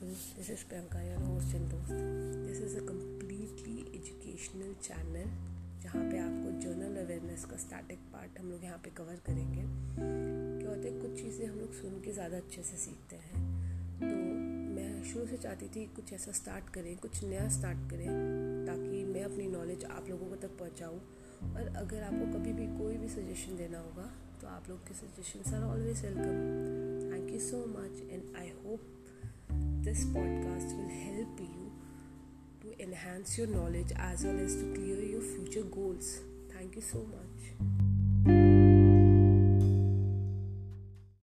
this is Priyanka, your host and host. This is a completely educational channel जहाँ पे आपको general awareness का static part हम लोग यहाँ पे कवर करेंगे। क्या होता है कुछ चीज़ें हम लोग सुन के ज़्यादा अच्छे से सीखते हैं। तो मैं शुरू से चाहती थी कुछ ऐसा स्टार्ट करें कुछ नया स्टार्ट करें ताकि मैं अपनी नॉलेज आप लोगों को तक पहुँचाऊँ। और अगर आपको कभी भी कोई भी सजेशन देना होगा तो आप लोग के suggestion are always welcome thank you so much this podcast will help you to enhance your knowledge as well as to clear your future goals. Thank you so much.